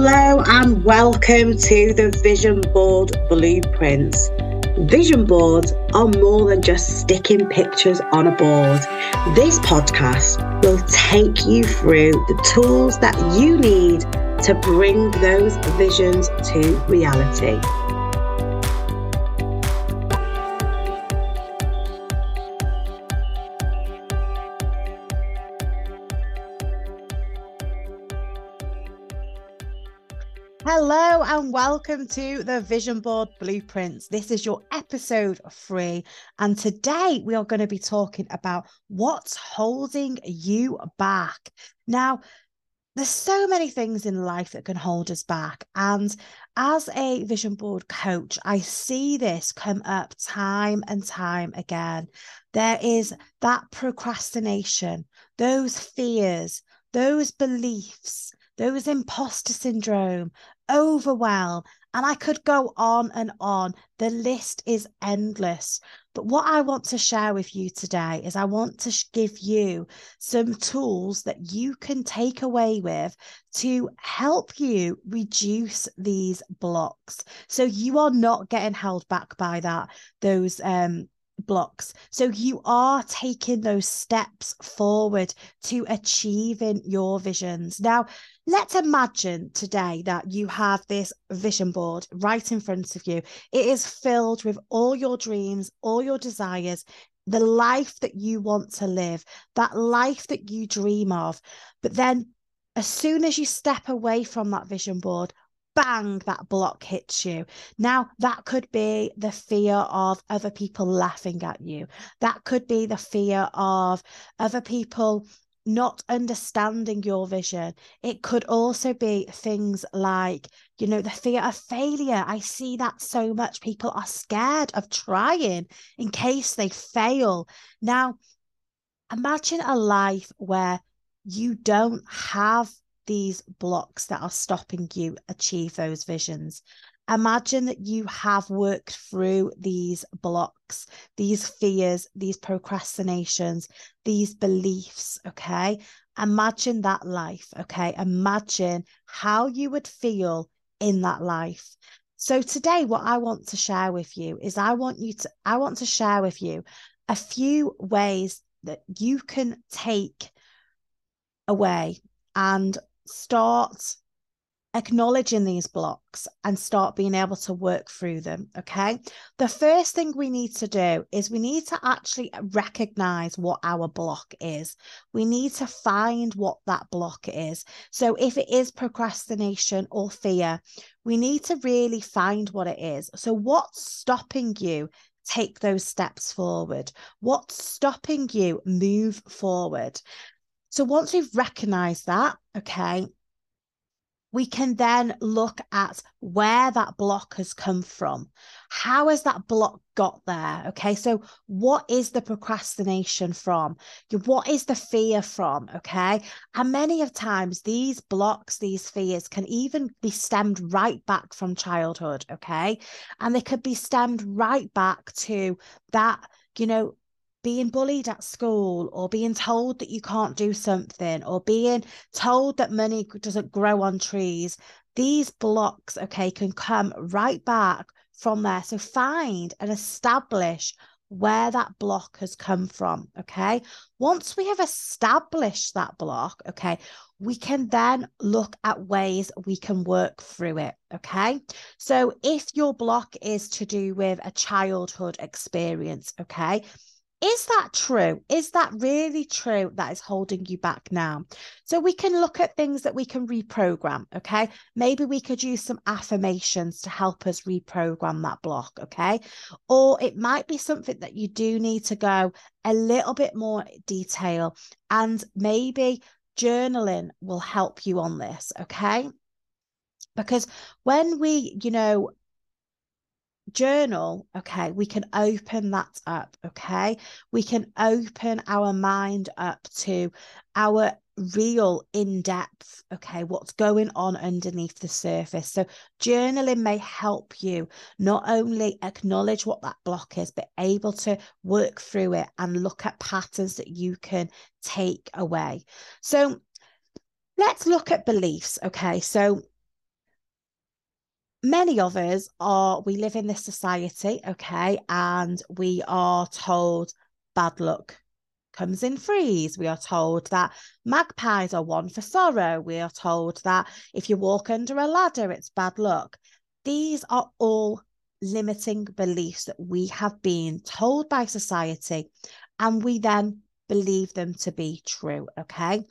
Hello and welcome to the Vision Board Blueprints. Vision boards are more than just sticking pictures on a board. This podcast will take you through the tools that you need to bring those visions to reality. Hello and welcome to the Vision Board Blueprints. This is your episode three, and today we are going to be talking about what's holding you back. Now, there's so many things in life that can hold us back, and as a vision board coach, I see this come up time and time again. There is that procrastination, those fears, those beliefs those imposter syndrome, overwhelm, and I could go on and on. The list is endless. But what I want to share with you today is I want to give you some tools that you can take away with to help you reduce these blocks. So you are not getting held back by that, those um blocks. So you are taking those steps forward to achieving your visions. Now, let's imagine today that you have this vision board right in front of you. It is filled with all your dreams, all your desires, the life that you want to live, that life that you dream of. But then as soon as you step away from that vision board, bang, that block hits you. Now, that could be the fear of other people laughing at you. That could be the fear of other people not understanding your vision. It could also be things like, you know, the fear of failure. I see that so much. People are scared of trying in case they fail. Now, imagine a life where you don't have these blocks that are stopping you achieve those visions. Imagine that you have worked through these blocks, these fears, these procrastinations, these beliefs. Okay. Imagine that life. Okay. Imagine how you would feel in that life. So today, what I want to share with you is I want you to, I want to share with you a few ways that you can take away and start acknowledging these blocks and start being able to work through them. Okay. The first thing we need to do is we need to actually recognize what our block is. We need to find what that block is. So if it is procrastination or fear, we need to really find what it is. So, what's stopping you? Take those steps forward. What's stopping you move forward? So once we've recognized that, okay, we can then look at where that block has come from. How has that block got there? Okay, so what is the procrastination from? What is the fear from? Okay, and many of times these blocks, these fears can even be stemmed right back from childhood. Okay, and they could be stemmed right back to that, you know, being bullied at school or being told that you can't do something or being told that money doesn't grow on trees these blocks okay can come right back from there. So find and establish where that block has come from okay? Once we have established that block okay we can then look at ways we can work through it okay? So if your block is to do with a childhood experience okay is that true? Is that really true that is holding you back now? So we can look at things that we can reprogram. Okay. Maybe we could use some affirmations to help us reprogram that block. Okay. Or it might be something that you do need to go a little bit more detail and maybe journaling will help you on this. Okay. Because when we, you know, journal, okay, we can open that up, okay? We can open our mind up to our real in depth, okay, what's going on underneath the surface. So, journaling may help you not only acknowledge what that block is, but able to work through it and look at patterns that you can take away. So, let's look at beliefs, okay? So, many of us are, we live in this society, okay, and we are told bad luck comes in threes. We are told that magpies are one for sorrow. We are told that if you walk under a ladder, it's bad luck. These are all limiting beliefs that we have been told by society, and we then believe them to be true. Okay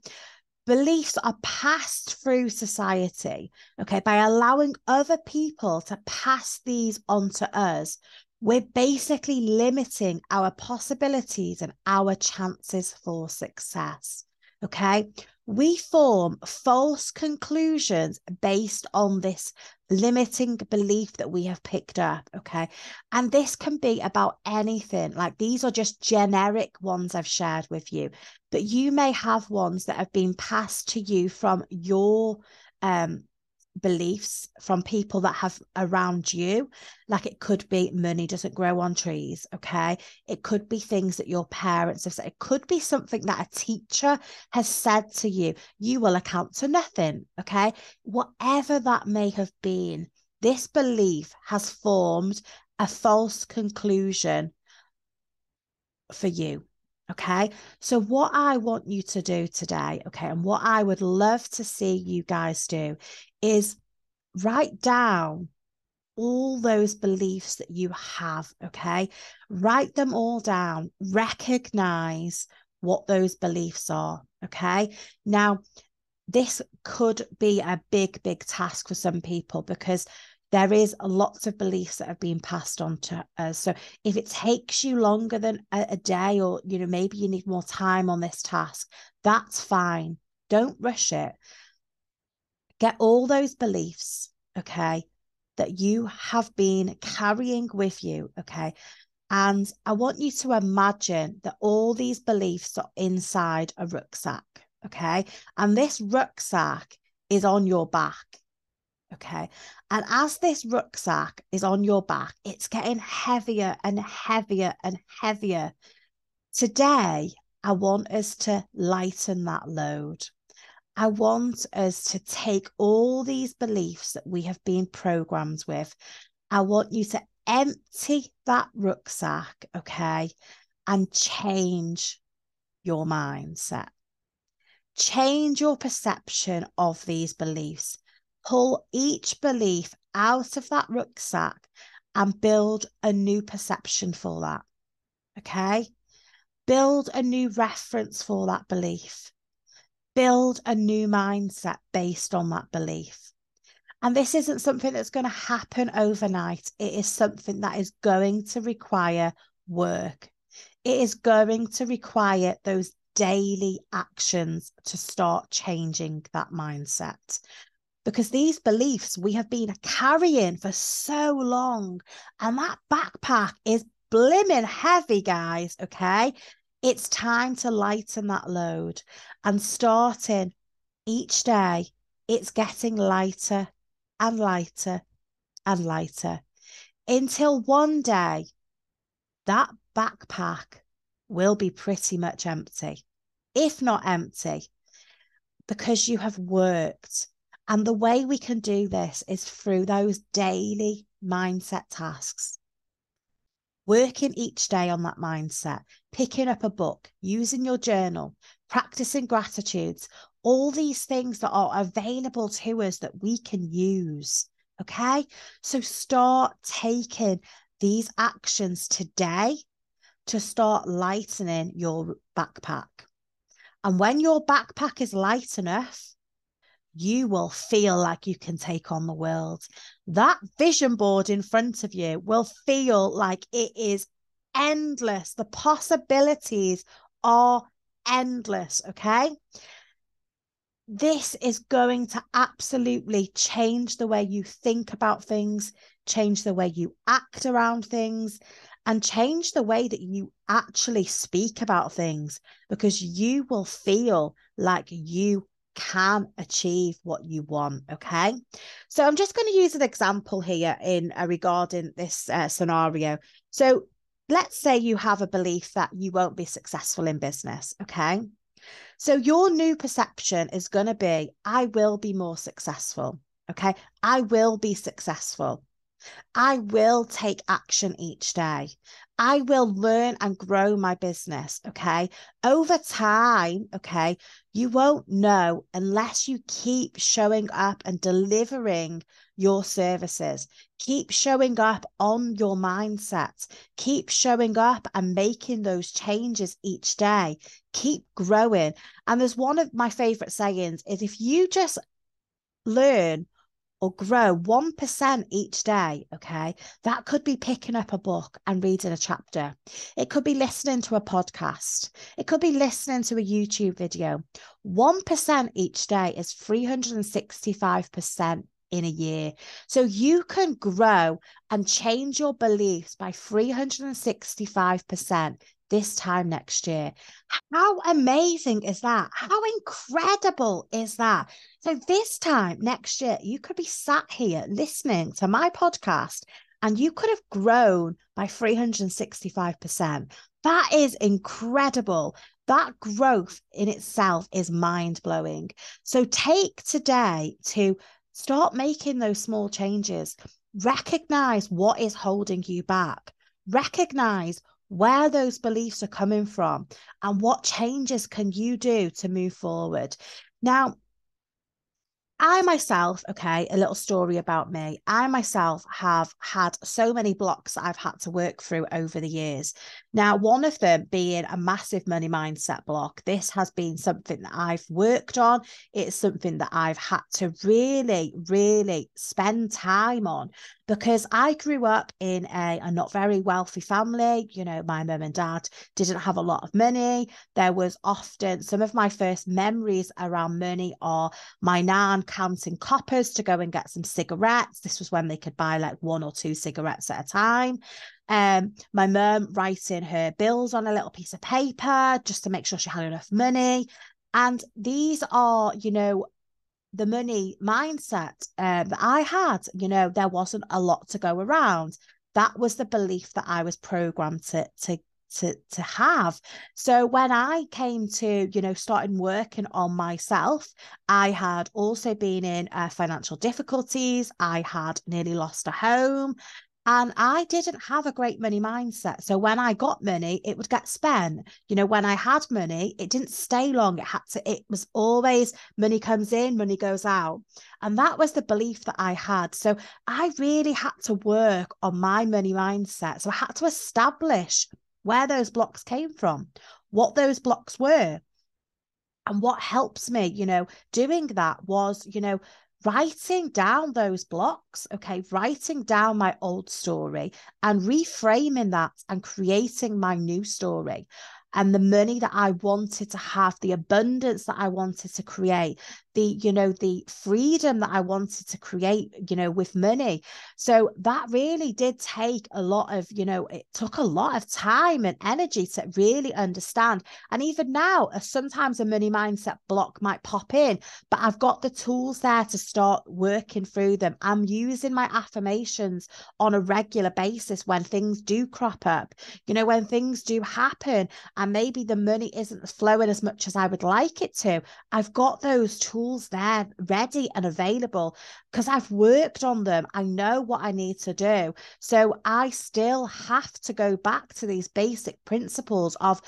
beliefs are passed through society, okay, by allowing other people to pass these on to us, we're basically limiting our possibilities and our chances for success. Okay. We form false conclusions based on this limiting belief that we have picked up. Okay. And this can be about anything. Like these are just generic ones I've shared with you, but you may have ones that have been passed to you from your um beliefs from people that have around you. Like it could be money doesn't grow on trees. Okay. It could be things that your parents have said. It could be something that a teacher has said to you. You will account to nothing. Okay. Whatever that may have been, this belief has formed a false conclusion for you. Okay. So, what I want you to do today, okay, and what I would love to see you guys do is write down all those beliefs that you have. Okay. Write them all down, recognize what those beliefs are. Okay. Now, this could be a big, big task for some people because there is lots of beliefs that have been passed on to us. So if it takes you longer than a, a day, or you know, maybe you need more time on this task, that's fine. Don't rush it. Get all those beliefs, okay, that you have been carrying with you, okay. And I want you to imagine that all these beliefs are inside a rucksack, okay? And this rucksack is on your back. Okay. And as this rucksack is on your back, it's getting heavier and heavier and heavier. Today, I want us to lighten that load. I want us to take all these beliefs that we have been programmed with. I want you to empty that rucksack, okay, and change your mindset. Change your perception of these beliefs pull each belief out of that rucksack and build a new perception for that. Okay. Build a new reference for that belief. Build a new mindset based on that belief. And this isn't something that's going to happen overnight. It is something that is going to require work. It is going to require those daily actions to start changing that mindset because these beliefs we have been carrying for so long. And that backpack is blimmin' heavy, guys. Okay. It's time to lighten that load and starting each day, it's getting lighter and lighter and lighter until one day that backpack will be pretty much empty, if not empty, because you have worked and the way we can do this is through those daily mindset tasks. Working each day on that mindset, picking up a book, using your journal, practicing gratitudes, all these things that are available to us that we can use. Okay. So start taking these actions today to start lightening your backpack. And when your backpack is light enough, you will feel like you can take on the world. That vision board in front of you will feel like it is endless. The possibilities are endless. Okay. This is going to absolutely change the way you think about things, change the way you act around things, and change the way that you actually speak about things because you will feel like you can achieve what you want. Okay. So I'm just going to use an example here in uh, regarding this uh, scenario. So let's say you have a belief that you won't be successful in business. Okay. So your new perception is going to be I will be more successful. Okay. I will be successful. I will take action each day. I will learn and grow my business. Okay. Over time, okay, you won't know unless you keep showing up and delivering your services. Keep showing up on your mindset. Keep showing up and making those changes each day. Keep growing. And there's one of my favorite sayings is if you just learn or grow 1% each day, okay, that could be picking up a book and reading a chapter. It could be listening to a podcast. It could be listening to a YouTube video. 1% each day is 365% in a year. So you can grow and change your beliefs by 365% this time next year. How amazing is that? How incredible is that? So, this time next year, you could be sat here listening to my podcast and you could have grown by 365%. That is incredible. That growth in itself is mind blowing. So, take today to start making those small changes. Recognize what is holding you back. Recognize where those beliefs are coming from and what changes can you do to move forward. Now, I myself, okay, a little story about me. I myself have had so many blocks I've had to work through over the years. Now, one of them being a massive money mindset block. This has been something that I've worked on. It's something that I've had to really, really spend time on because I grew up in a, a not very wealthy family. You know, my mum and dad didn't have a lot of money. There was often some of my first memories around money are my nan counting coppers to go and get some cigarettes. This was when they could buy like one or two cigarettes at a time. Um, my mum writing her bills on a little piece of paper just to make sure she had enough money. And these are, you know, the money mindset um, that I had. You know, there wasn't a lot to go around. That was the belief that I was programmed to to to to have. So when I came to, you know, starting working on myself, I had also been in uh, financial difficulties. I had nearly lost a home. And I didn't have a great money mindset. So when I got money, it would get spent. You know, when I had money, it didn't stay long. It had to, it was always money comes in, money goes out. And that was the belief that I had. So I really had to work on my money mindset. So I had to establish where those blocks came from, what those blocks were. And what helps me, you know, doing that was, you know, writing down those blocks, okay, writing down my old story and reframing that and creating my new story and the money that I wanted to have, the abundance that I wanted to create, the, you know, the freedom that I wanted to create, you know, with money. So that really did take a lot of, you know, it took a lot of time and energy to really understand. And even now, uh, sometimes a money mindset block might pop in, but I've got the tools there to start working through them. I'm using my affirmations on a regular basis when things do crop up, you know, when things do happen and maybe the money isn't flowing as much as I would like it to, I've got those tools there ready and available because I've worked on them. I know what I need to do. So I still have to go back to these basic principles of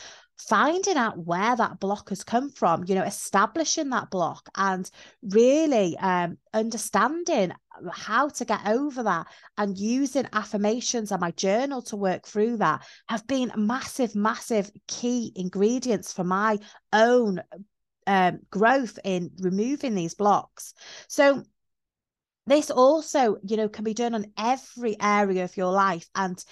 finding out where that block has come from, you know, establishing that block and really um, understanding how to get over that and using affirmations and my journal to work through that have been massive, massive key ingredients for my own um, growth in removing these blocks. So, this also, you know, can be done on every area of your life. And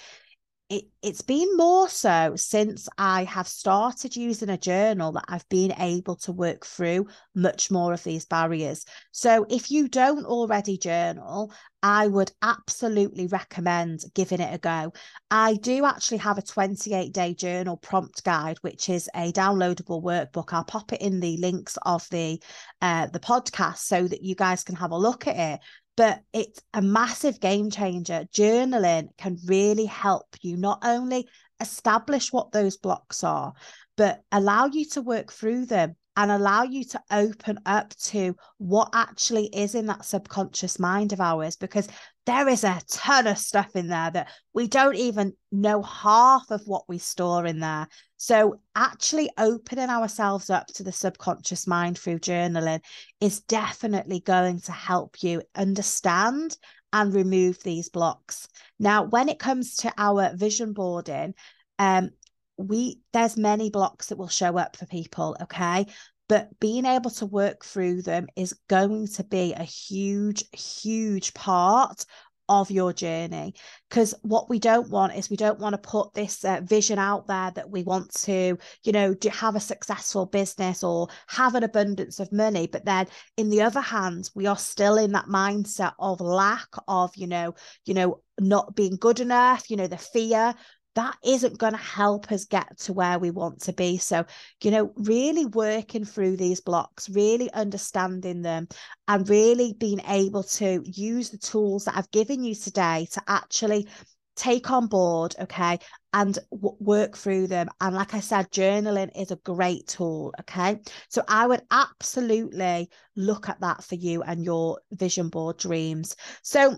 it, it's been more so since I have started using a journal that I've been able to work through much more of these barriers. So, if you don't already journal, I would absolutely recommend giving it a go. I do actually have a 28 day journal prompt guide, which is a downloadable workbook. I'll pop it in the links of the uh, the podcast so that you guys can have a look at it but it's a massive game changer. Journaling can really help you not only establish what those blocks are, but allow you to work through them and allow you to open up to what actually is in that subconscious mind of ours because there is a ton of stuff in there that we don't even know half of what we store in there. So, actually opening ourselves up to the subconscious mind through journaling is definitely going to help you understand and remove these blocks. Now, when it comes to our vision boarding, um, we there's many blocks that will show up for people, okay? But being able to work through them is going to be a huge, huge part of your journey. Because what we don't want is we don't want to put this uh, vision out there that we want to you know have a successful business or have an abundance of money. But then in the other hand we are still in that mindset of lack of you know you know not being good enough you know the fear that isn't going to help us get to where we want to be. So, you know, really working through these blocks, really understanding them, and really being able to use the tools that I've given you today to actually take on board, okay, and w- work through them. And like I said, journaling is a great tool, okay? So I would absolutely look at that for you and your vision board dreams. So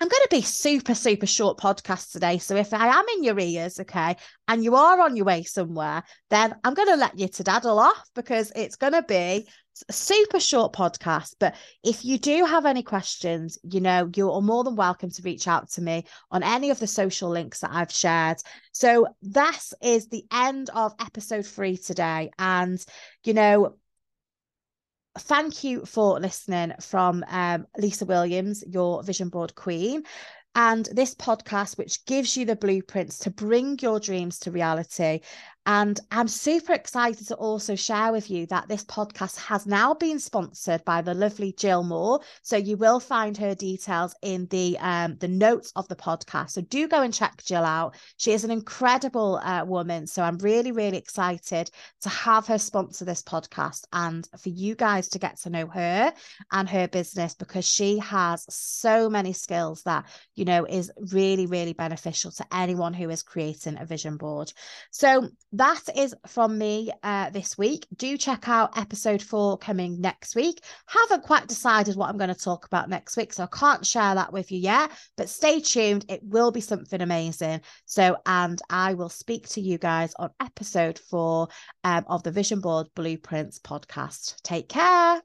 I'm going to be super, super short podcast today. So if I am in your ears, okay, and you are on your way somewhere, then I'm going to let you to daddle off because it's going to be super short podcast. But if you do have any questions, you know, you're more than welcome to reach out to me on any of the social links that I've shared. So this is the end of episode three today. And, you know, thank you for listening from um, Lisa Williams, your vision board queen and this podcast, which gives you the blueprints to bring your dreams to reality. And I'm super excited to also share with you that this podcast has now been sponsored by the lovely Gill Moore. So you will find her details in the um, the notes of the podcast. So do go and check Gill out. She is an incredible uh, woman. So I'm really, really excited to have her sponsor this podcast and for you guys to get to know her and her business because she has so many skills that, you know, is really, really beneficial to anyone who is creating a vision board. So that is from me uh, this week. Do check out episode four coming next week. Haven't quite decided what I'm going to talk about next week, so I can't share that with you yet, but stay tuned. It will be something amazing. So, and I will speak to you guys on episode four um, of the Vision Board Blueprints podcast. Take care.